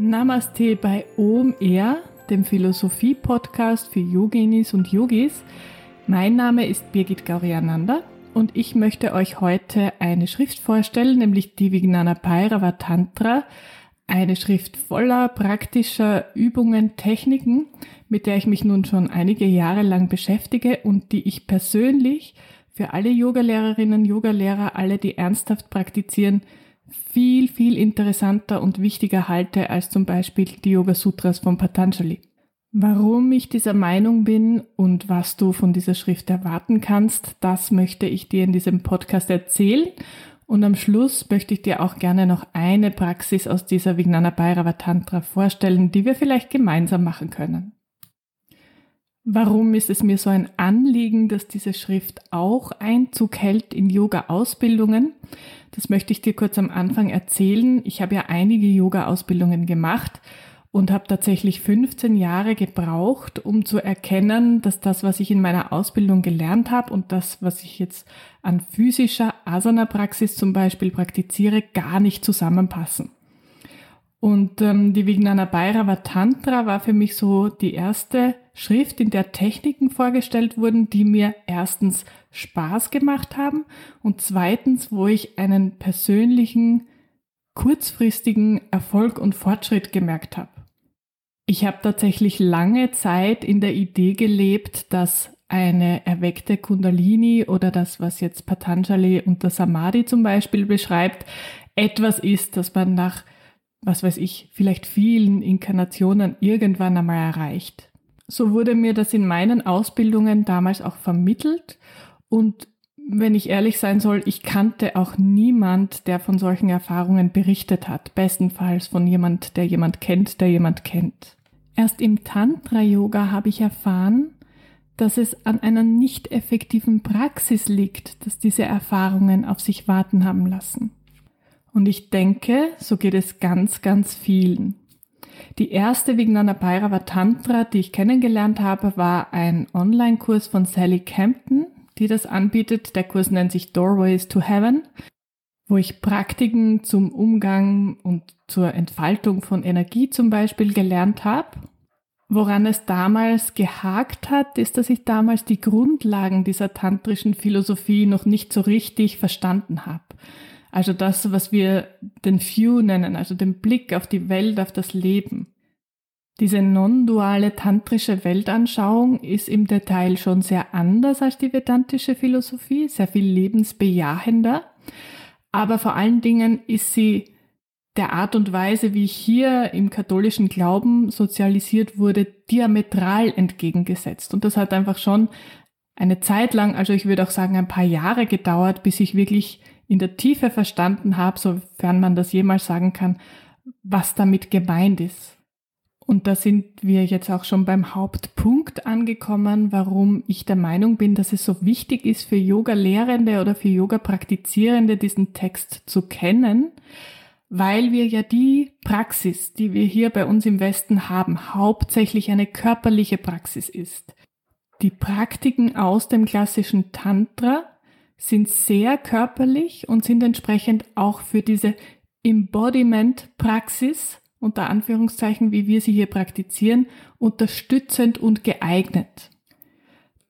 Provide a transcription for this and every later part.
Namaste bei OMR, dem Philosophie-Podcast für Yoginis und Yogis. Mein Name ist Birgit Gauriananda und ich möchte euch heute eine Schrift vorstellen, nämlich die Vijnana Bhairava Tantra, eine Schrift voller praktischer Übungen, Techniken, mit der ich mich nun schon einige Jahre lang beschäftige und die ich persönlich für alle Yogalehrerinnen, Yogalehrer, alle, die ernsthaft praktizieren, viel, viel interessanter und wichtiger halte als zum Beispiel die Yoga Sutras von Patanjali. Warum ich dieser Meinung bin und was du von dieser Schrift erwarten kannst, das möchte ich dir in diesem Podcast erzählen. Und am Schluss möchte ich dir auch gerne noch eine Praxis aus dieser Vijnana Bhairava Tantra vorstellen, die wir vielleicht gemeinsam machen können. Warum ist es mir so ein Anliegen, dass diese Schrift auch Einzug hält in Yoga-Ausbildungen? Das möchte ich dir kurz am Anfang erzählen. Ich habe ja einige Yoga-Ausbildungen gemacht und habe tatsächlich 15 Jahre gebraucht, um zu erkennen, dass das, was ich in meiner Ausbildung gelernt habe und das, was ich jetzt an physischer Asana-Praxis zum Beispiel praktiziere, gar nicht zusammenpassen. Und ähm, die Vijnana Bhairava Tantra war für mich so die erste Schrift, in der Techniken vorgestellt wurden, die mir erstens Spaß gemacht haben und zweitens, wo ich einen persönlichen, kurzfristigen Erfolg und Fortschritt gemerkt habe. Ich habe tatsächlich lange Zeit in der Idee gelebt, dass eine erweckte Kundalini oder das, was jetzt Patanjali unter Samadhi zum Beispiel beschreibt, etwas ist, das man nach was weiß ich, vielleicht vielen Inkarnationen irgendwann einmal erreicht. So wurde mir das in meinen Ausbildungen damals auch vermittelt und wenn ich ehrlich sein soll, ich kannte auch niemand, der von solchen Erfahrungen berichtet hat. Bestenfalls von jemand, der jemand kennt, der jemand kennt. Erst im Tantra-Yoga habe ich erfahren, dass es an einer nicht effektiven Praxis liegt, dass diese Erfahrungen auf sich warten haben lassen. Und ich denke, so geht es ganz, ganz vielen. Die erste Vijnana Bhairava Tantra, die ich kennengelernt habe, war ein Online-Kurs von Sally Campton, die das anbietet. Der Kurs nennt sich Doorways to Heaven, wo ich Praktiken zum Umgang und zur Entfaltung von Energie zum Beispiel gelernt habe. Woran es damals gehakt hat, ist, dass ich damals die Grundlagen dieser tantrischen Philosophie noch nicht so richtig verstanden habe. Also das, was wir den View nennen, also den Blick auf die Welt, auf das Leben. Diese non-duale tantrische Weltanschauung ist im Detail schon sehr anders als die vedantische Philosophie, sehr viel lebensbejahender. Aber vor allen Dingen ist sie der Art und Weise, wie hier im katholischen Glauben sozialisiert wurde, diametral entgegengesetzt. Und das hat einfach schon eine Zeit lang, also ich würde auch sagen ein paar Jahre gedauert, bis ich wirklich in der Tiefe verstanden habe, sofern man das jemals sagen kann, was damit gemeint ist. Und da sind wir jetzt auch schon beim Hauptpunkt angekommen, warum ich der Meinung bin, dass es so wichtig ist für Yoga-Lehrende oder für Yoga-Praktizierende diesen Text zu kennen, weil wir ja die Praxis, die wir hier bei uns im Westen haben, hauptsächlich eine körperliche Praxis ist. Die Praktiken aus dem klassischen Tantra sind sehr körperlich und sind entsprechend auch für diese Embodiment-Praxis, unter Anführungszeichen, wie wir sie hier praktizieren, unterstützend und geeignet.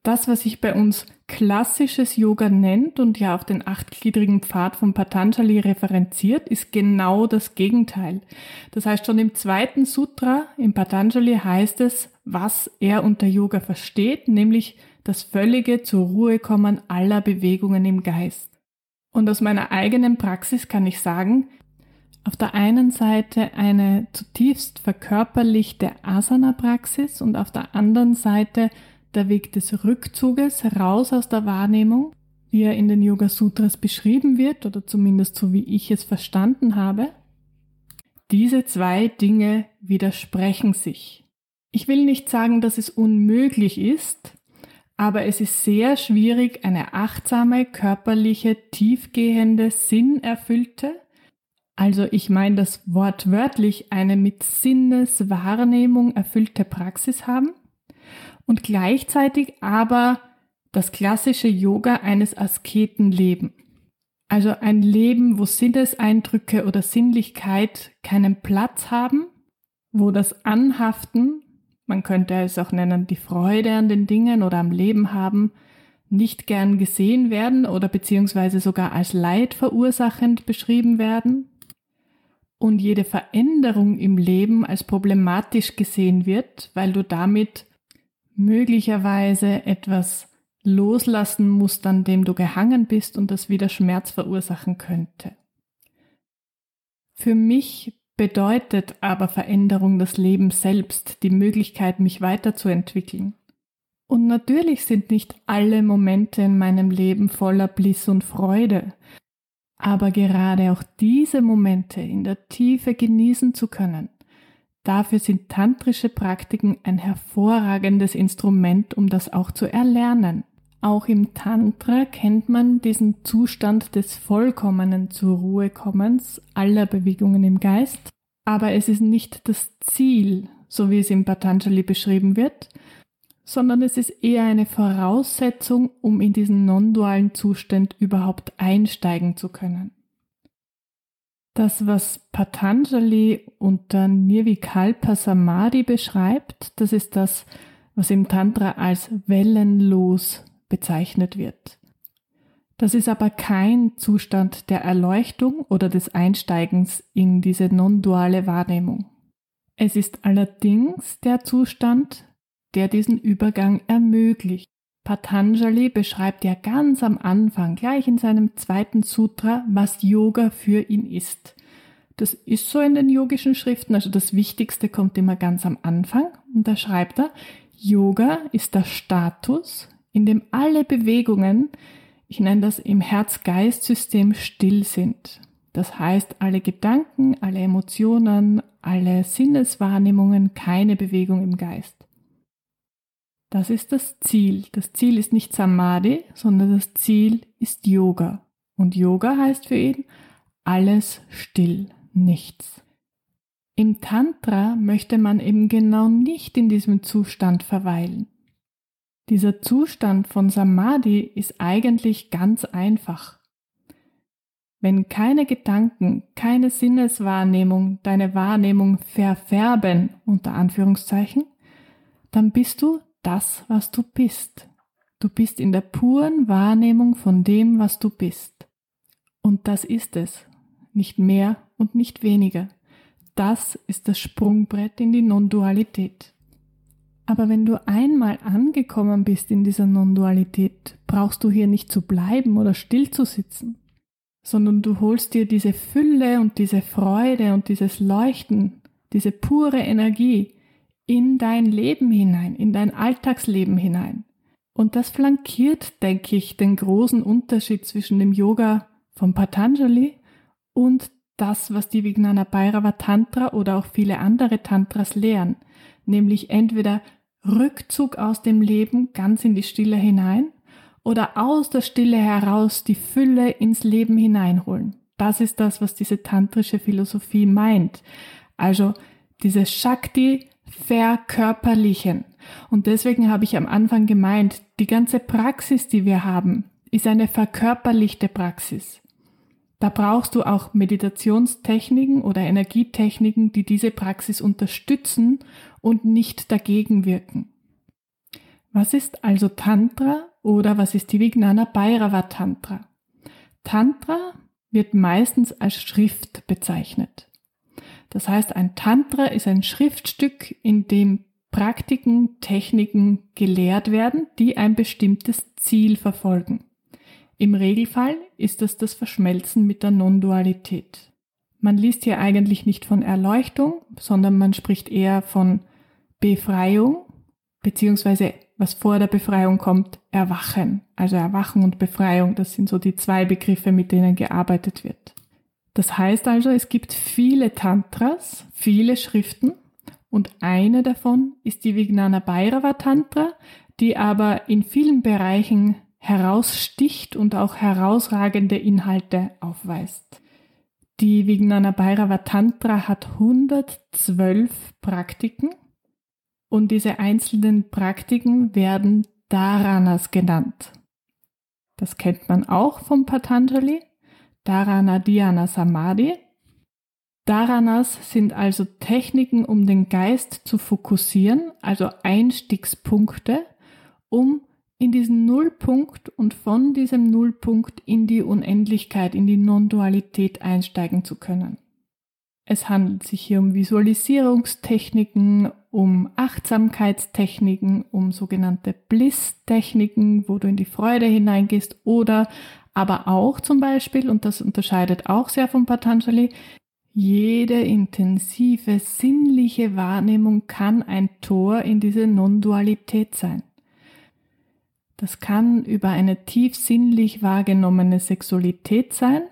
Das, was sich bei uns klassisches Yoga nennt und ja auf den achtgliedrigen Pfad von Patanjali referenziert, ist genau das Gegenteil. Das heißt, schon im zweiten Sutra im Patanjali heißt es, was er unter Yoga versteht, nämlich das völlige zur Ruhe kommen aller Bewegungen im Geist. Und aus meiner eigenen Praxis kann ich sagen, auf der einen Seite eine zutiefst verkörperlichte Asana-Praxis und auf der anderen Seite der Weg des Rückzuges heraus aus der Wahrnehmung, wie er in den Yoga Sutras beschrieben wird oder zumindest so wie ich es verstanden habe. Diese zwei Dinge widersprechen sich. Ich will nicht sagen, dass es unmöglich ist, aber es ist sehr schwierig, eine achtsame, körperliche, tiefgehende, sinnerfüllte, also ich meine das wortwörtlich eine mit Sinneswahrnehmung erfüllte Praxis haben und gleichzeitig aber das klassische Yoga eines Asketen leben. Also ein Leben, wo Sinneseindrücke oder Sinnlichkeit keinen Platz haben wo das Anhaften, man könnte es auch nennen, die Freude an den Dingen oder am Leben haben, nicht gern gesehen werden oder beziehungsweise sogar als Leid verursachend beschrieben werden und jede Veränderung im Leben als problematisch gesehen wird, weil du damit möglicherweise etwas loslassen musst, an dem du gehangen bist und das wieder Schmerz verursachen könnte. Für mich bedeutet aber Veränderung das Leben selbst, die Möglichkeit, mich weiterzuentwickeln. Und natürlich sind nicht alle Momente in meinem Leben voller Bliss und Freude, aber gerade auch diese Momente in der Tiefe genießen zu können, dafür sind tantrische Praktiken ein hervorragendes Instrument, um das auch zu erlernen. Auch im Tantra kennt man diesen Zustand des vollkommenen zur Ruhe kommens aller Bewegungen im Geist, aber es ist nicht das Ziel, so wie es im Patanjali beschrieben wird, sondern es ist eher eine Voraussetzung, um in diesen non-dualen Zustand überhaupt einsteigen zu können. Das, was Patanjali unter Nirvikalpa Samadhi beschreibt, das ist das, was im Tantra als wellenlos bezeichnet wird. Das ist aber kein Zustand der Erleuchtung oder des Einsteigens in diese non-duale Wahrnehmung. Es ist allerdings der Zustand, der diesen Übergang ermöglicht. Patanjali beschreibt ja ganz am Anfang, gleich in seinem zweiten Sutra, was Yoga für ihn ist. Das ist so in den yogischen Schriften, also das Wichtigste kommt immer ganz am Anfang und da schreibt er, Yoga ist der Status, in dem alle Bewegungen, ich nenne das im Herz-Geist-System, still sind. Das heißt, alle Gedanken, alle Emotionen, alle Sinneswahrnehmungen, keine Bewegung im Geist. Das ist das Ziel. Das Ziel ist nicht Samadhi, sondern das Ziel ist Yoga. Und Yoga heißt für ihn alles still, nichts. Im Tantra möchte man eben genau nicht in diesem Zustand verweilen. Dieser Zustand von Samadhi ist eigentlich ganz einfach. Wenn keine Gedanken, keine Sinneswahrnehmung deine Wahrnehmung verfärben, unter Anführungszeichen, dann bist du das, was du bist. Du bist in der puren Wahrnehmung von dem, was du bist. Und das ist es, nicht mehr und nicht weniger. Das ist das Sprungbrett in die Non-Dualität. Aber wenn du einmal angekommen bist in dieser Non-Dualität, brauchst du hier nicht zu bleiben oder still zu sitzen, sondern du holst dir diese Fülle und diese Freude und dieses Leuchten, diese pure Energie in dein Leben hinein, in dein Alltagsleben hinein. Und das flankiert, denke ich, den großen Unterschied zwischen dem Yoga von Patanjali und das, was die Vijnana Bhairava Tantra oder auch viele andere Tantras lehren, nämlich entweder Rückzug aus dem Leben ganz in die Stille hinein oder aus der Stille heraus die Fülle ins Leben hineinholen. Das ist das, was diese tantrische Philosophie meint. Also dieses Shakti verkörperlichen. Und deswegen habe ich am Anfang gemeint, die ganze Praxis, die wir haben, ist eine verkörperlichte Praxis. Da brauchst du auch Meditationstechniken oder Energietechniken, die diese Praxis unterstützen und nicht dagegen wirken. Was ist also Tantra oder was ist die Vijnana Bhairava Tantra? Tantra wird meistens als Schrift bezeichnet. Das heißt, ein Tantra ist ein Schriftstück, in dem Praktiken, Techniken gelehrt werden, die ein bestimmtes Ziel verfolgen. Im Regelfall ist das das Verschmelzen mit der Non-Dualität. Man liest hier eigentlich nicht von Erleuchtung, sondern man spricht eher von Befreiung, beziehungsweise was vor der Befreiung kommt, Erwachen. Also Erwachen und Befreiung, das sind so die zwei Begriffe, mit denen gearbeitet wird. Das heißt also, es gibt viele Tantras, viele Schriften und eine davon ist die Vijnana Bhairava Tantra, die aber in vielen Bereichen heraussticht und auch herausragende Inhalte aufweist. Die Vijnana Bhairava Tantra hat 112 Praktiken und diese einzelnen Praktiken werden Dharanas genannt. Das kennt man auch vom Patanjali. Dharana Dhyana Samadhi. Dharanas sind also Techniken, um den Geist zu fokussieren, also Einstiegspunkte, um in diesen Nullpunkt und von diesem Nullpunkt in die Unendlichkeit, in die Non-Dualität einsteigen zu können. Es handelt sich hier um Visualisierungstechniken, um Achtsamkeitstechniken, um sogenannte Bliss-Techniken, wo du in die Freude hineingehst oder aber auch zum Beispiel, und das unterscheidet auch sehr von Patanjali, jede intensive sinnliche Wahrnehmung kann ein Tor in diese Non-Dualität sein. Das kann über eine tief sinnlich wahrgenommene Sexualität sein,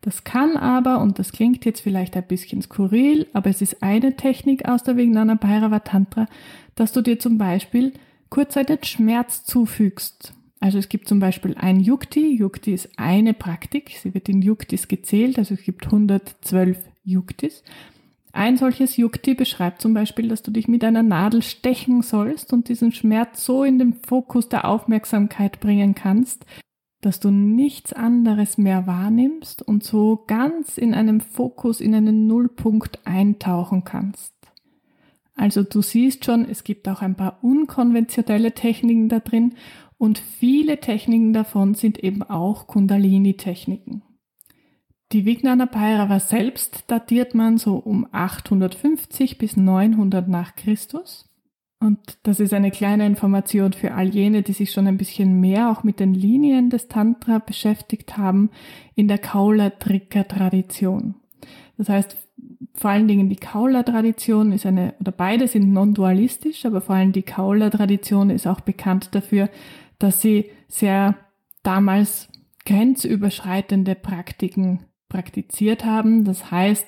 das kann aber, und das klingt jetzt vielleicht ein bisschen skurril, aber es ist eine Technik aus der Vijnana Bhairava Tantra, dass du dir zum Beispiel kurzzeitig Schmerz zufügst. Also es gibt zum Beispiel ein Yukti. Yukti ist eine Praktik. Sie wird in Yuktis gezählt. Also es gibt 112 Yuktis. Ein solches Yukti beschreibt zum Beispiel, dass du dich mit einer Nadel stechen sollst und diesen Schmerz so in den Fokus der Aufmerksamkeit bringen kannst, dass du nichts anderes mehr wahrnimmst und so ganz in einem Fokus, in einen Nullpunkt eintauchen kannst. Also du siehst schon, es gibt auch ein paar unkonventionelle Techniken da drin und viele Techniken davon sind eben auch Kundalini-Techniken. Die Vijnana Bhairava selbst datiert man so um 850 bis 900 nach Christus und das ist eine kleine Information für all jene, die sich schon ein bisschen mehr auch mit den Linien des Tantra beschäftigt haben, in der Kaula-Trika-Tradition. Das heißt, vor allen Dingen die Kaula-Tradition ist eine, oder beide sind non-dualistisch, aber vor allem die Kaula-Tradition ist auch bekannt dafür, dass sie sehr damals grenzüberschreitende Praktiken praktiziert haben. Das heißt,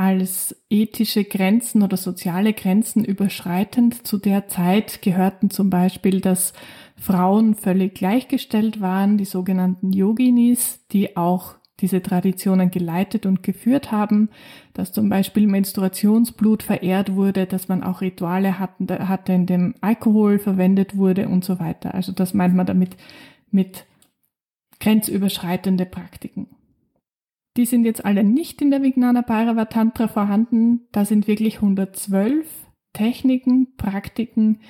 als ethische Grenzen oder soziale Grenzen überschreitend. Zu der Zeit gehörten zum Beispiel, dass Frauen völlig gleichgestellt waren, die sogenannten Yoginis, die auch diese Traditionen geleitet und geführt haben, dass zum Beispiel Menstruationsblut verehrt wurde, dass man auch Rituale hatte, hatte in dem Alkohol verwendet wurde und so weiter. Also das meint man damit mit grenzüberschreitende Praktiken. Die sind jetzt alle nicht in der Vijnana Bhairava Tantra vorhanden. Da sind wirklich 112 Techniken, Praktiken,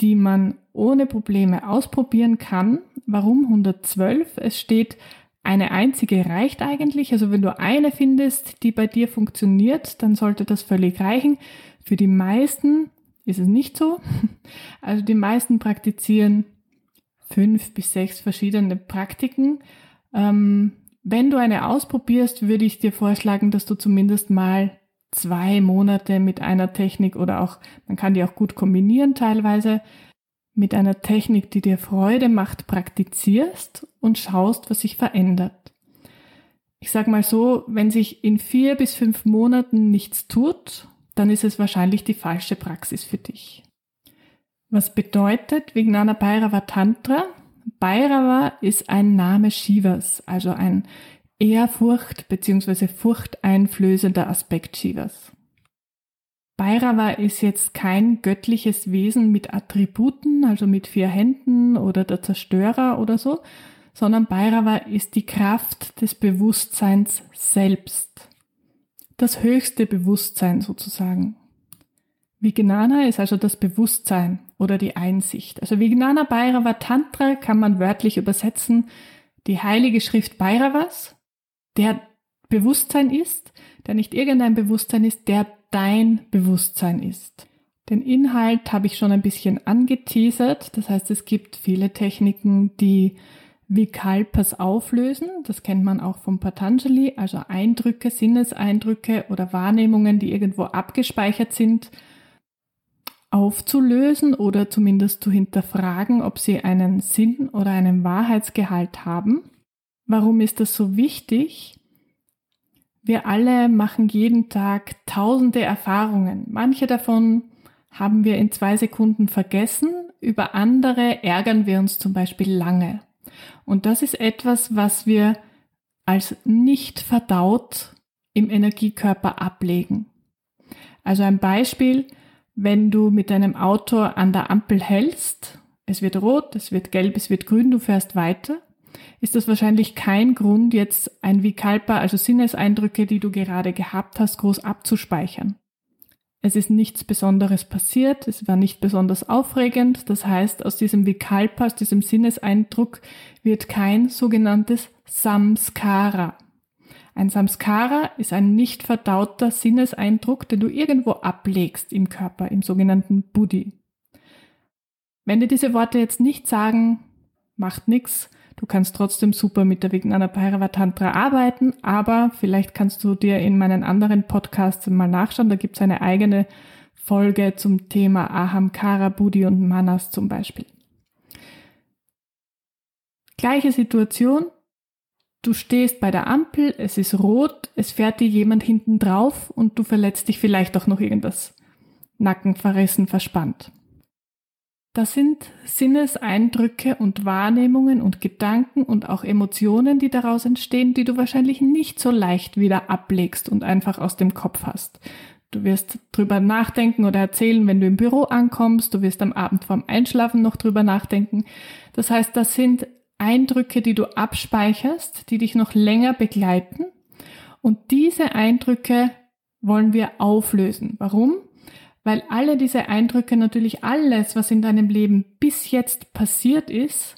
die man ohne Probleme ausprobieren kann. Warum 112? Es steht, eine einzige reicht eigentlich. Also wenn du eine findest, die bei dir funktioniert, dann sollte das völlig reichen. Für die meisten ist es nicht so. Also die meisten praktizieren fünf bis sechs verschiedene Praktiken. Ähm, wenn du eine ausprobierst, würde ich dir vorschlagen, dass du zumindest mal zwei Monate mit einer Technik oder auch, man kann die auch gut kombinieren teilweise, mit einer Technik, die dir Freude macht, praktizierst und schaust, was sich verändert. Ich sag mal so, wenn sich in vier bis fünf Monaten nichts tut, dann ist es wahrscheinlich die falsche Praxis für dich. Was bedeutet Vijnana Bhairava Tantra? Bhairava ist ein Name Shivas, also ein Ehrfurcht bzw. furchteinflößender Aspekt Shivas. Bhairava ist jetzt kein göttliches Wesen mit Attributen, also mit vier Händen oder der Zerstörer oder so, sondern Bhairava ist die Kraft des Bewusstseins selbst. Das höchste Bewusstsein sozusagen. Vijnana ist also das Bewusstsein oder die Einsicht. Also Vijnana Bhairava Tantra kann man wörtlich übersetzen, die heilige Schrift Bhairavas, der Bewusstsein ist, der nicht irgendein Bewusstsein ist, der dein Bewusstsein ist. Den Inhalt habe ich schon ein bisschen angeteasert. Das heißt, es gibt viele Techniken, die Vikalpas auflösen. Das kennt man auch vom Patanjali, also Eindrücke, Sinneseindrücke oder Wahrnehmungen, die irgendwo abgespeichert sind aufzulösen oder zumindest zu hinterfragen, ob sie einen Sinn oder einen Wahrheitsgehalt haben. Warum ist das so wichtig? Wir alle machen jeden Tag tausende Erfahrungen. Manche davon haben wir in zwei Sekunden vergessen, über andere ärgern wir uns zum Beispiel lange. Und das ist etwas, was wir als nicht verdaut im Energiekörper ablegen. Also ein Beispiel, wenn du mit deinem Auto an der Ampel hältst, es wird rot, es wird gelb, es wird grün, du fährst weiter ist das wahrscheinlich kein Grund, jetzt ein Vikalpa, also Sinneseindrücke, die du gerade gehabt hast, groß abzuspeichern. Es ist nichts Besonderes passiert, es war nicht besonders aufregend, das heißt, aus diesem Vikalpa, aus diesem Sinneseindruck wird kein sogenanntes Samskara. Ein Samskara ist ein nicht verdauter Sinneseindruck, den du irgendwo ablegst im Körper, im sogenannten Buddhi. Wenn dir diese Worte jetzt nicht sagen, macht nichts, Du kannst trotzdem super mit der Vijnana Bhairava Tantra arbeiten, aber vielleicht kannst du dir in meinen anderen Podcasts mal nachschauen. Da gibt's eine eigene Folge zum Thema Ahamkara, Buddhi und Manas zum Beispiel. Gleiche Situation. Du stehst bei der Ampel, es ist rot, es fährt dir jemand hinten drauf und du verletzt dich vielleicht auch noch irgendwas. Nacken verrissen, verspannt. Das sind Sinneseindrücke und Wahrnehmungen und Gedanken und auch Emotionen, die daraus entstehen, die du wahrscheinlich nicht so leicht wieder ablegst und einfach aus dem Kopf hast. Du wirst drüber nachdenken oder erzählen, wenn du im Büro ankommst. Du wirst am Abend vorm Einschlafen noch drüber nachdenken. Das heißt, das sind Eindrücke, die du abspeicherst, die dich noch länger begleiten. Und diese Eindrücke wollen wir auflösen. Warum? weil alle diese Eindrücke natürlich alles, was in deinem Leben bis jetzt passiert ist,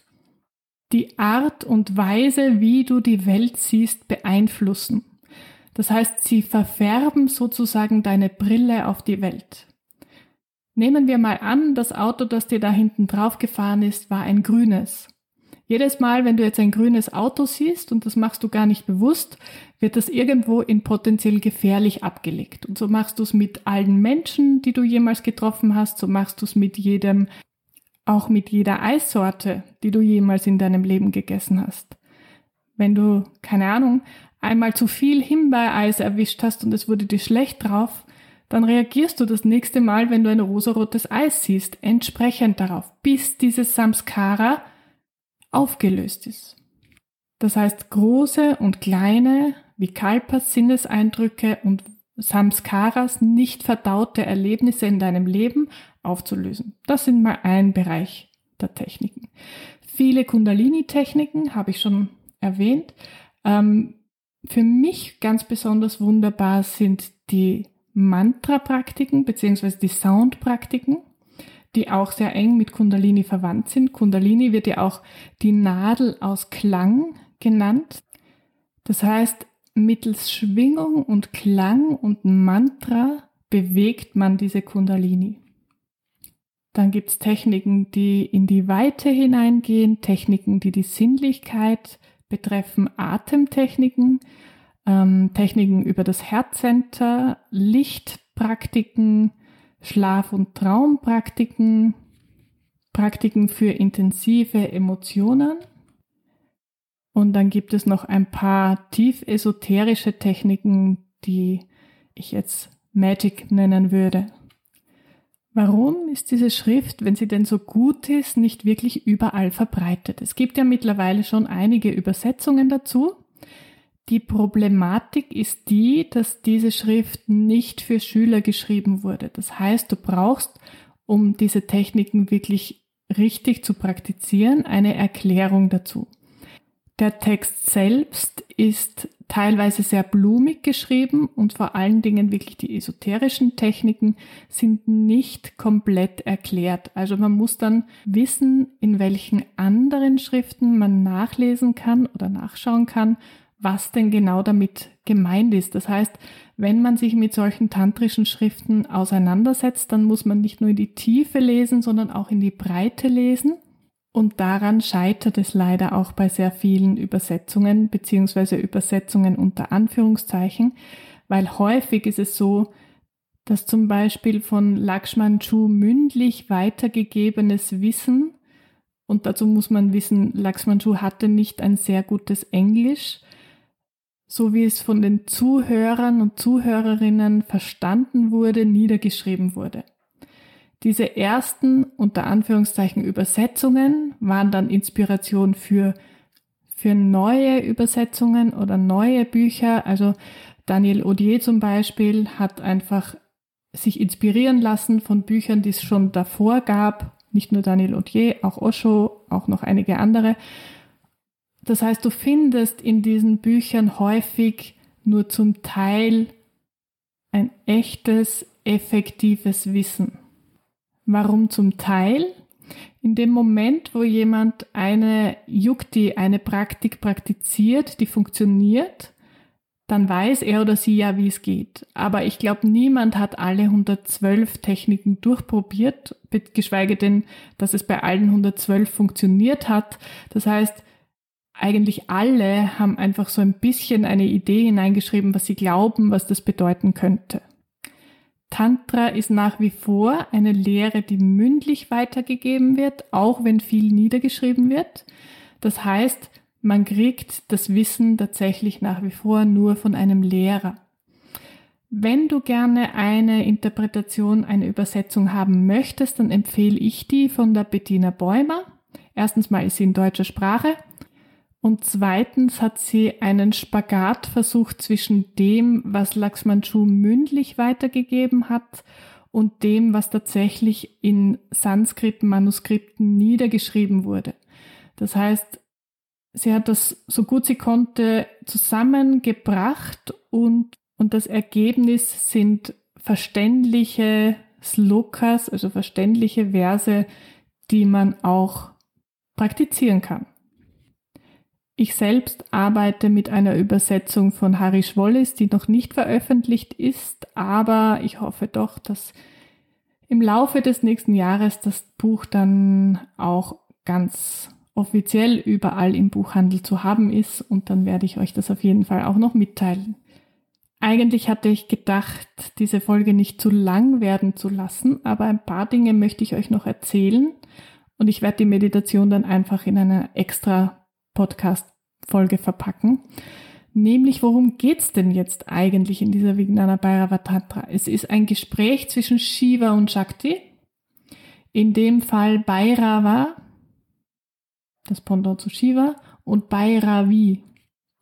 die Art und Weise, wie du die Welt siehst, beeinflussen. Das heißt, sie verfärben sozusagen deine Brille auf die Welt. Nehmen wir mal an, das Auto, das dir da hinten drauf gefahren ist, war ein grünes. Jedes Mal, wenn du jetzt ein grünes Auto siehst, und das machst du gar nicht bewusst, wird das irgendwo in potenziell gefährlich abgelegt. Und so machst du es mit allen Menschen, die du jemals getroffen hast, so machst du es mit jedem, auch mit jeder Eissorte, die du jemals in deinem Leben gegessen hast. Wenn du, keine Ahnung, einmal zu viel Himbeereis erwischt hast und es wurde dir schlecht drauf, dann reagierst du das nächste Mal, wenn du ein rosarotes Eis siehst, entsprechend darauf, bis dieses Samskara aufgelöst ist. Das heißt, große und kleine Vikalpas Sinneseindrücke und Samskaras, nicht verdaute Erlebnisse in deinem Leben aufzulösen. Das sind mal ein Bereich der Techniken. Viele Kundalini-Techniken habe ich schon erwähnt. Ähm, für mich ganz besonders wunderbar sind die Mantra-Praktiken beziehungsweise die Sound-Praktiken die auch sehr eng mit Kundalini verwandt sind. Kundalini wird ja auch die Nadel aus Klang genannt. Das heißt, mittels Schwingung und Klang und Mantra bewegt man diese Kundalini. Dann gibt's Techniken, die in die Weite hineingehen, Techniken, die die Sinnlichkeit betreffen, Atemtechniken, ähm, Techniken über das Herzcenter, Lichtpraktiken, Schlaf- und Traumpraktiken, Praktiken für intensive Emotionen. Und dann gibt es noch ein paar tief esoterische Techniken, die ich jetzt Magic nennen würde. Warum ist diese Schrift, wenn sie denn so gut ist, nicht wirklich überall verbreitet? Es gibt ja mittlerweile schon einige Übersetzungen dazu. Die Problematik ist die, dass diese Schrift nicht für Schüler geschrieben wurde. Das heißt, du brauchst, um diese Techniken wirklich richtig zu praktizieren, eine Erklärung dazu. Der Text selbst ist teilweise sehr blumig geschrieben und vor allen Dingen wirklich die esoterischen Techniken sind nicht komplett erklärt. Also man muss dann wissen, in welchen anderen Schriften man nachlesen kann oder nachschauen kann, was denn genau damit gemeint ist. Das heißt, wenn man sich mit solchen tantrischen Schriften auseinandersetzt, dann muss man nicht nur in die Tiefe lesen, sondern auch in die Breite lesen. Und daran scheitert es leider auch bei sehr vielen Übersetzungen beziehungsweise Übersetzungen unter Anführungszeichen, weil häufig ist es so, dass zum Beispiel von Lakshman Chu mündlich weitergegebenes Wissen, und dazu muss man wissen, Lakshman Chu hatte nicht ein sehr gutes Englisch, so wie es von den Zuhörern und Zuhörerinnen verstanden wurde, niedergeschrieben wurde. Diese ersten unter Anführungszeichen Übersetzungen waren dann Inspiration für, für neue Übersetzungen oder neue Bücher. Also Daniel Odier zum Beispiel hat einfach sich inspirieren lassen von Büchern, die es schon davor gab. Nicht nur Daniel Odier, auch Osho, auch noch einige andere Das heißt, du findest in diesen Büchern häufig nur zum Teil ein echtes, effektives Wissen. Warum zum Teil? In dem Moment, wo jemand eine Yukti, eine Praktik praktiziert, die funktioniert, dann weiß er oder sie ja, wie es geht. Aber ich glaube, niemand hat alle 112 Techniken durchprobiert, geschweige denn, dass es bei allen 112 funktioniert hat. Das heißt, eigentlich alle haben einfach so ein bisschen eine Idee hineingeschrieben, was sie glauben, was das bedeuten könnte. Tantra ist nach wie vor eine Lehre, die mündlich weitergegeben wird, auch wenn viel niedergeschrieben wird. Das heißt, man kriegt das Wissen tatsächlich nach wie vor nur von einem Lehrer. Wenn du gerne eine Interpretation, eine Übersetzung haben möchtest, dann empfehle ich die von der Bettina Bäumer. Erstens mal ist sie in deutscher Sprache und zweitens hat sie einen Spagat versucht zwischen dem, was Laxmanchu mündlich weitergegeben hat und dem, was tatsächlich in Sanskrit-Manuskripten niedergeschrieben wurde. Das heißt, sie hat das so gut sie konnte zusammengebracht und, und das Ergebnis sind verständliche Slokas, also verständliche Verse, die man auch praktizieren kann. Ich selbst arbeite mit einer Übersetzung von Harry Schwollis, die noch nicht veröffentlicht ist, aber ich hoffe doch, dass im Laufe des nächsten Jahres das Buch dann auch ganz offiziell überall im Buchhandel zu haben ist und dann werde ich euch das auf jeden Fall auch noch mitteilen. Eigentlich hatte ich gedacht, diese Folge nicht zu lang werden zu lassen, aber ein paar Dinge möchte ich euch noch erzählen und ich werde die Meditation dann einfach in einer extra Podcast-Folge verpacken. Nämlich, worum geht's denn jetzt eigentlich in dieser Vijnana Bhairava Tantra? Es ist ein Gespräch zwischen Shiva und Shakti. In dem Fall Bhairava, das Pendant zu Shiva, und Bhairavi,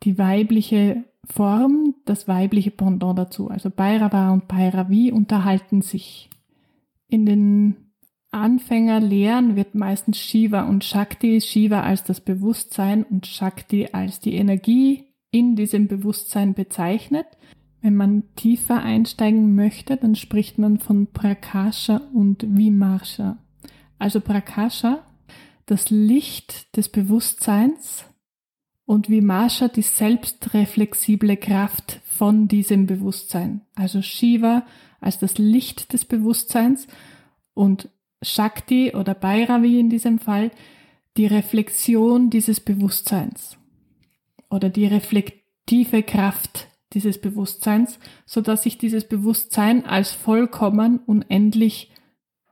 die weibliche Form, das weibliche Pendant dazu. Also Bhairava und Bhairavi unterhalten sich. In den Anfänger lehren wird meistens Shiva und Shakti, Shiva als das Bewusstsein und Shakti als die Energie in diesem Bewusstsein bezeichnet. Wenn man tiefer einsteigen möchte, dann spricht man von Prakasha und Vimarsha. Also Prakasha, das Licht des Bewusstseins und Vimarsha, die selbstreflexible Kraft von diesem Bewusstsein. Also Shiva als das Licht des Bewusstseins und Shakti oder Bhairavi in diesem Fall die Reflexion dieses Bewusstseins oder die reflektive Kraft dieses Bewusstseins, so dass ich dieses Bewusstsein als vollkommen unendlich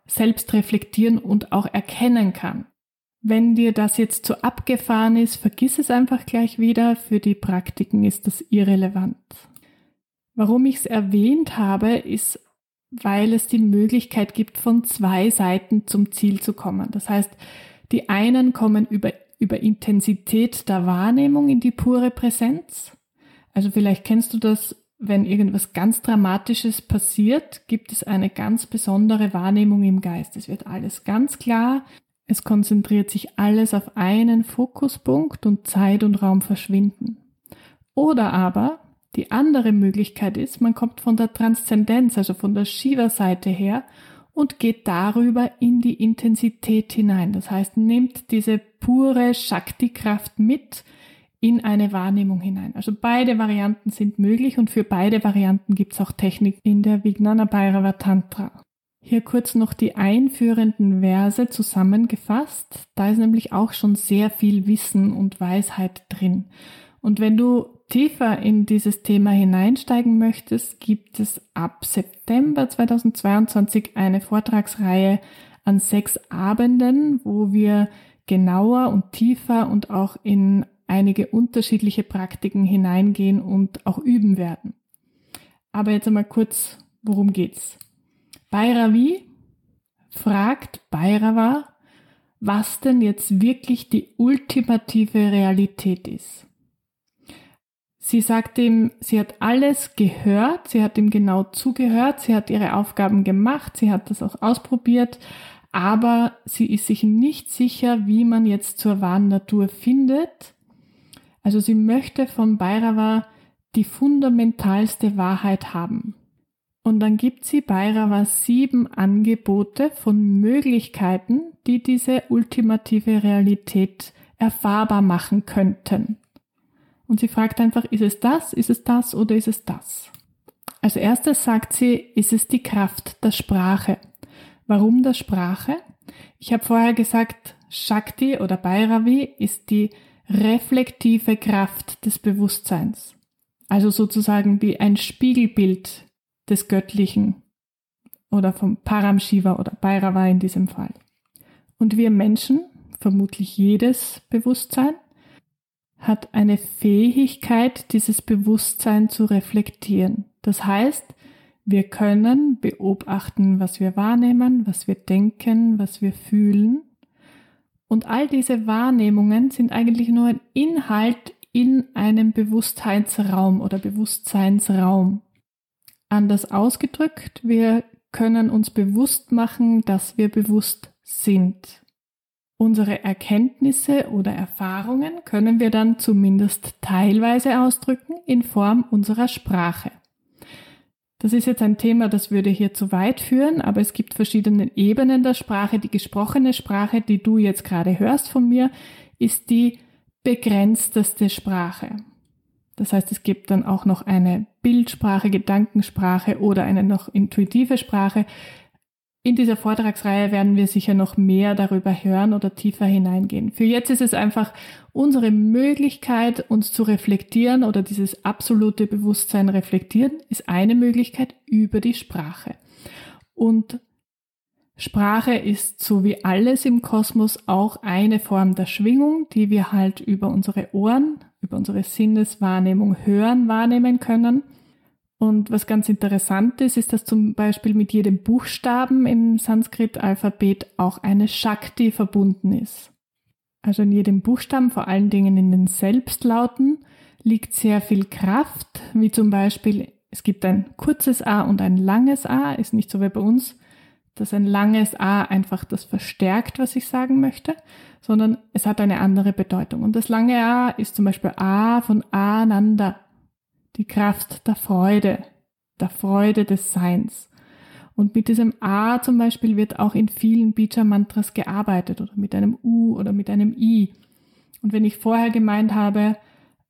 selbst reflektieren und auch erkennen kann. Wenn dir das jetzt zu abgefahren ist, vergiss es einfach gleich wieder. Für die Praktiken ist das irrelevant. Warum ich es erwähnt habe, ist weil es die Möglichkeit gibt, von zwei Seiten zum Ziel zu kommen. Das heißt, die einen kommen über, über Intensität der Wahrnehmung in die pure Präsenz. Also vielleicht kennst du das, wenn irgendwas ganz Dramatisches passiert, gibt es eine ganz besondere Wahrnehmung im Geist. Es wird alles ganz klar. Es konzentriert sich alles auf einen Fokuspunkt und Zeit und Raum verschwinden. Oder aber die andere Möglichkeit ist, man kommt von der Transzendenz, also von der Shiva-Seite her und geht darüber in die Intensität hinein. Das heißt, nimmt diese pure Shakti-Kraft mit in eine Wahrnehmung hinein. Also beide Varianten sind möglich und für beide Varianten gibt es auch Technik in der Vijnana Bhairava Tantra. Hier kurz noch die einführenden Verse zusammengefasst. Da ist nämlich auch schon sehr viel Wissen und Weisheit drin. Und wenn du tiefer in dieses Thema hineinsteigen möchtest, gibt es ab September 2022 eine Vortragsreihe an sechs Abenden, wo wir genauer und tiefer und auch in einige unterschiedliche Praktiken hineingehen und auch üben werden. Aber jetzt einmal kurz, worum geht's? Bhairavi fragt Bhairava, was denn jetzt wirklich die ultimative Realität ist. Sie sagt ihm, sie hat alles gehört, sie hat ihm genau zugehört, sie hat ihre Aufgaben gemacht, sie hat das auch ausprobiert, aber sie ist sich nicht sicher, wie man jetzt zur wahren Natur findet. Also sie möchte von Bhairava die fundamentalste Wahrheit haben. Und dann gibt sie Bhairava sieben Angebote von Möglichkeiten, die diese ultimative Realität erfahrbar machen könnten. Und sie fragt einfach, ist es das, ist es das oder ist es das? Als erstes sagt sie, ist es die Kraft der Sprache. Warum der Sprache? Ich habe vorher gesagt, Shakti oder Bhairavi ist die reflektive Kraft des Bewusstseins. Also sozusagen wie ein Spiegelbild des Göttlichen oder vom Paramshiva oder Bhairava in diesem Fall. Und wir Menschen, vermutlich jedes Bewusstsein, hat eine Fähigkeit, dieses Bewusstsein zu reflektieren. Das heißt, wir können beobachten, was wir wahrnehmen, was wir denken, was wir fühlen. Und all diese Wahrnehmungen sind eigentlich nur ein Inhalt in einem Bewusstseinsraum oder Bewusstseinsraum. Anders ausgedrückt, wir können uns bewusst machen, dass wir bewusst sind. Unsere Erkenntnisse oder Erfahrungen können wir dann zumindest teilweise ausdrücken in Form unserer Sprache. Das ist jetzt ein Thema, das würde hier zu weit führen, aber es gibt verschiedene Ebenen der Sprache. Die gesprochene Sprache, die du jetzt gerade hörst von mir, ist die begrenzteste Sprache. Das heißt, es gibt dann auch noch eine Bildsprache, Gedankensprache oder eine noch intuitive Sprache. In dieser Vortragsreihe werden wir sicher noch mehr darüber hören oder tiefer hineingehen. Für jetzt ist es einfach unsere Möglichkeit, uns zu reflektieren oder dieses absolute Bewusstsein reflektieren, ist eine Möglichkeit über die Sprache. Und Sprache ist so wie alles im Kosmos auch eine Form der Schwingung, die wir halt über unsere Ohren, über unsere Sinneswahrnehmung hören, wahrnehmen können. Und was ganz interessant ist, ist, dass zum Beispiel mit jedem Buchstaben im Sanskrit-Alphabet auch eine Shakti verbunden ist. Also in jedem Buchstaben, vor allen Dingen in den Selbstlauten, liegt sehr viel Kraft, wie zum Beispiel, es gibt ein kurzes A und ein langes A, ist nicht so wie bei uns, dass ein langes A einfach das verstärkt, was ich sagen möchte, sondern es hat eine andere Bedeutung. Und das lange A ist zum Beispiel A von Ananda, die Kraft der Freude, der Freude des Seins. Und mit diesem A zum Beispiel wird auch in vielen Bija-Mantras gearbeitet oder mit einem U oder mit einem I. Und wenn ich vorher gemeint habe,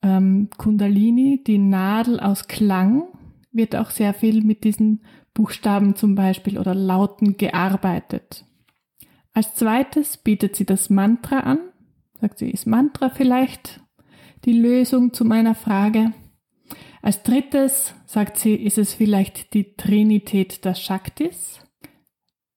ähm, Kundalini, die Nadel aus Klang, wird auch sehr viel mit diesen Buchstaben zum Beispiel oder Lauten gearbeitet. Als zweites bietet sie das Mantra an. Sagt sie, ist Mantra vielleicht die Lösung zu meiner Frage? Als drittes, sagt sie, ist es vielleicht die Trinität der Shaktis.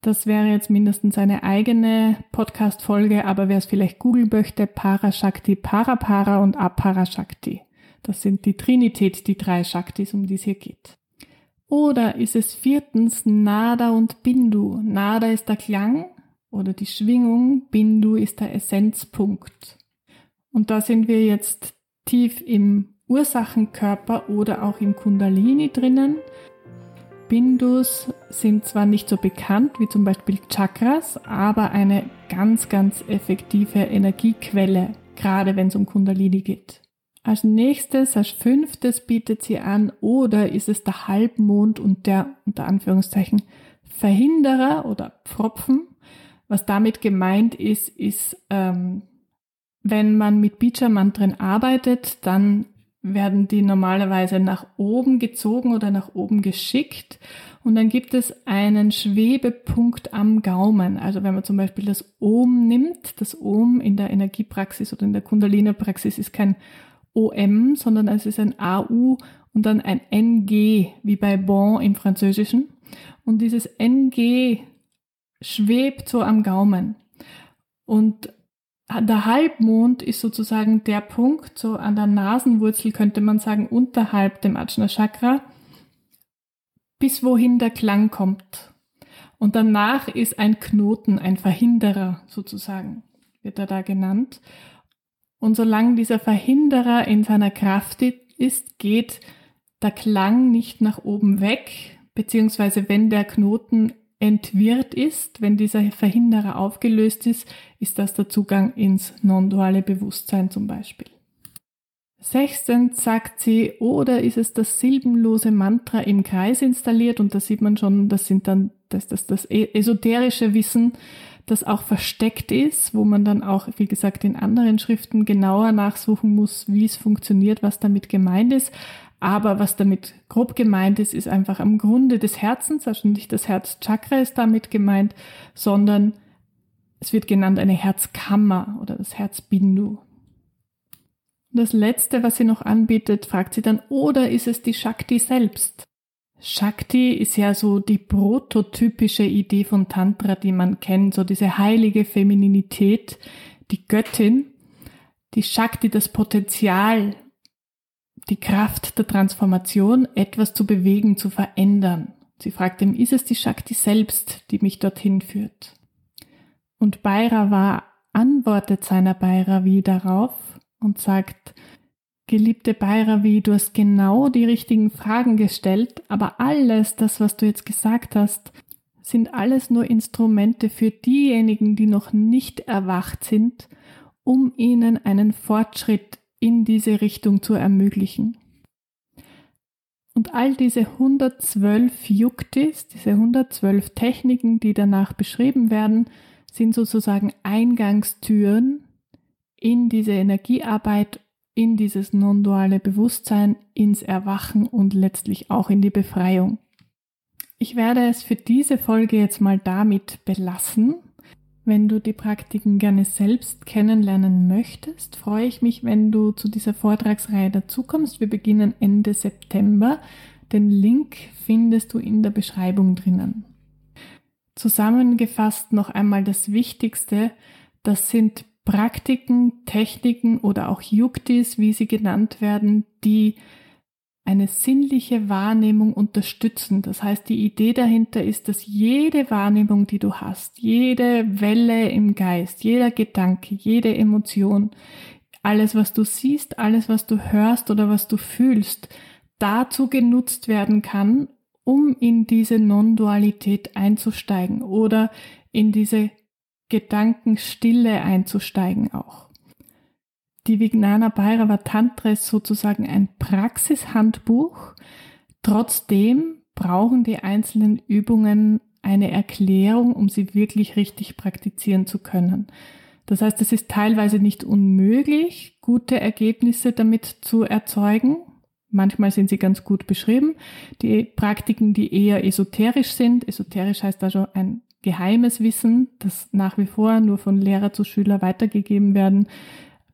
Das wäre jetzt mindestens eine eigene Podcast-Folge, aber wer es vielleicht googeln möchte, Parashakti, Parapara und Aparashakti. Das sind die Trinität, die drei Shaktis, um die es hier geht. Oder ist es viertens Nada und Bindu? Nada ist der Klang oder die Schwingung, Bindu ist der Essenzpunkt. Und da sind wir jetzt tief im Ursachenkörper oder auch im Kundalini drinnen. Bindus sind zwar nicht so bekannt wie zum Beispiel Chakras, aber eine ganz, ganz effektive Energiequelle, gerade wenn es um Kundalini geht. Als nächstes, als fünftes bietet sie an, oder ist es der Halbmond und der, unter Anführungszeichen, Verhinderer oder Pfropfen. Was damit gemeint ist, ist, ähm, wenn man mit Bija-Mantren arbeitet, dann werden die normalerweise nach oben gezogen oder nach oben geschickt. Und dann gibt es einen Schwebepunkt am Gaumen. Also wenn man zum Beispiel das Om nimmt, das Om in der Energiepraxis oder in der Kundalini-Praxis ist kein OM, sondern es ist ein AU und dann ein NG, wie bei Bon im Französischen. Und dieses NG schwebt so am Gaumen. Und der Halbmond ist sozusagen der Punkt, so an der Nasenwurzel könnte man sagen, unterhalb dem Ajna Chakra, bis wohin der Klang kommt. Und danach ist ein Knoten, ein Verhinderer sozusagen, wird er da genannt. Und solange dieser Verhinderer in seiner Kraft ist, geht der Klang nicht nach oben weg, beziehungsweise wenn der Knoten entwirrt ist, wenn dieser Verhinderer aufgelöst ist, ist das der Zugang ins non-duale Bewusstsein zum Beispiel. Sechstens sagt sie, oder ist es das silbenlose Mantra im Kreis installiert? Und da sieht man schon, das sind dann das, das, das esoterische Wissen, das auch versteckt ist, wo man dann auch, wie gesagt, in anderen Schriften genauer nachsuchen muss, wie es funktioniert, was damit gemeint ist. Aber was damit grob gemeint ist, ist einfach am Grunde des Herzens, also nicht das Herzchakra ist damit gemeint, sondern es wird genannt eine Herzkammer oder das Herzbindu. Das letzte, was sie noch anbietet, fragt sie dann, oder ist es die Shakti selbst? Shakti ist ja so die prototypische Idee von Tantra, die man kennt, so diese heilige Femininität, die Göttin, die Shakti, das Potenzial, die Kraft der Transformation, etwas zu bewegen, zu verändern. Sie fragt ihm, ist es die Shakti selbst, die mich dorthin führt? Und Bhairava antwortet seiner Bhairavi darauf und sagt, Geliebte Bayravi, du hast genau die richtigen Fragen gestellt, aber alles, das, was du jetzt gesagt hast, sind alles nur Instrumente für diejenigen, die noch nicht erwacht sind, um ihnen einen Fortschritt in diese Richtung zu ermöglichen. Und all diese 112 Yuktis, diese 112 Techniken, die danach beschrieben werden, sind sozusagen Eingangstüren in diese Energiearbeit in dieses non-duale Bewusstsein, ins Erwachen und letztlich auch in die Befreiung. Ich werde es für diese Folge jetzt mal damit belassen. Wenn du die Praktiken gerne selbst kennenlernen möchtest, freue ich mich, wenn du zu dieser Vortragsreihe dazukommst. Wir beginnen Ende September. Den Link findest du in der Beschreibung drinnen. Zusammengefasst noch einmal das Wichtigste. Das sind Praktiken, Techniken oder auch Yuktis, wie sie genannt werden, die eine sinnliche Wahrnehmung unterstützen. Das heißt, die Idee dahinter ist, dass jede Wahrnehmung, die du hast, jede Welle im Geist, jeder Gedanke, jede Emotion, alles, was du siehst, alles, was du hörst oder was du fühlst, dazu genutzt werden kann, um in diese Non-Dualität einzusteigen oder in diese Gedankenstille einzusteigen auch. Die Vijnana Bhairava Tantra ist sozusagen ein Praxishandbuch. Trotzdem brauchen die einzelnen Übungen eine Erklärung, um sie wirklich richtig praktizieren zu können. Das heißt, es ist teilweise nicht unmöglich, gute Ergebnisse damit zu erzeugen. Manchmal sind sie ganz gut beschrieben. Die Praktiken, die eher esoterisch sind, esoterisch heißt also ein geheimes Wissen, das nach wie vor nur von Lehrer zu Schüler weitergegeben werden,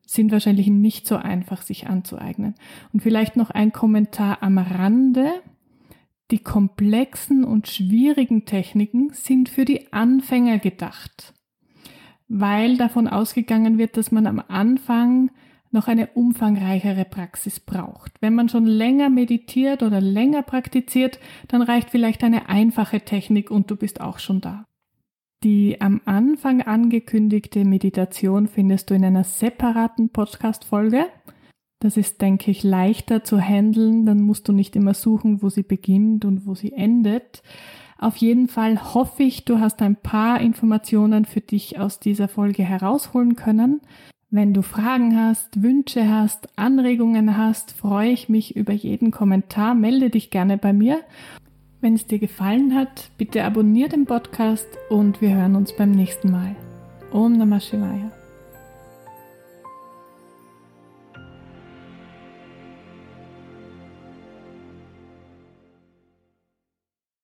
sind wahrscheinlich nicht so einfach sich anzueignen. Und vielleicht noch ein Kommentar am Rande. Die komplexen und schwierigen Techniken sind für die Anfänger gedacht, weil davon ausgegangen wird, dass man am Anfang noch eine umfangreichere Praxis braucht. Wenn man schon länger meditiert oder länger praktiziert, dann reicht vielleicht eine einfache Technik und du bist auch schon da. Die am Anfang angekündigte Meditation findest du in einer separaten Podcast-Folge. Das ist, denke ich, leichter zu handeln. Dann musst du nicht immer suchen, wo sie beginnt und wo sie endet. Auf jeden Fall hoffe ich, du hast ein paar Informationen für dich aus dieser Folge herausholen können. Wenn du Fragen hast, Wünsche hast, Anregungen hast, freue ich mich über jeden Kommentar. Melde dich gerne bei mir wenn es dir gefallen hat, bitte abonniere den Podcast und wir hören uns beim nächsten Mal. Om Namah Shivaya.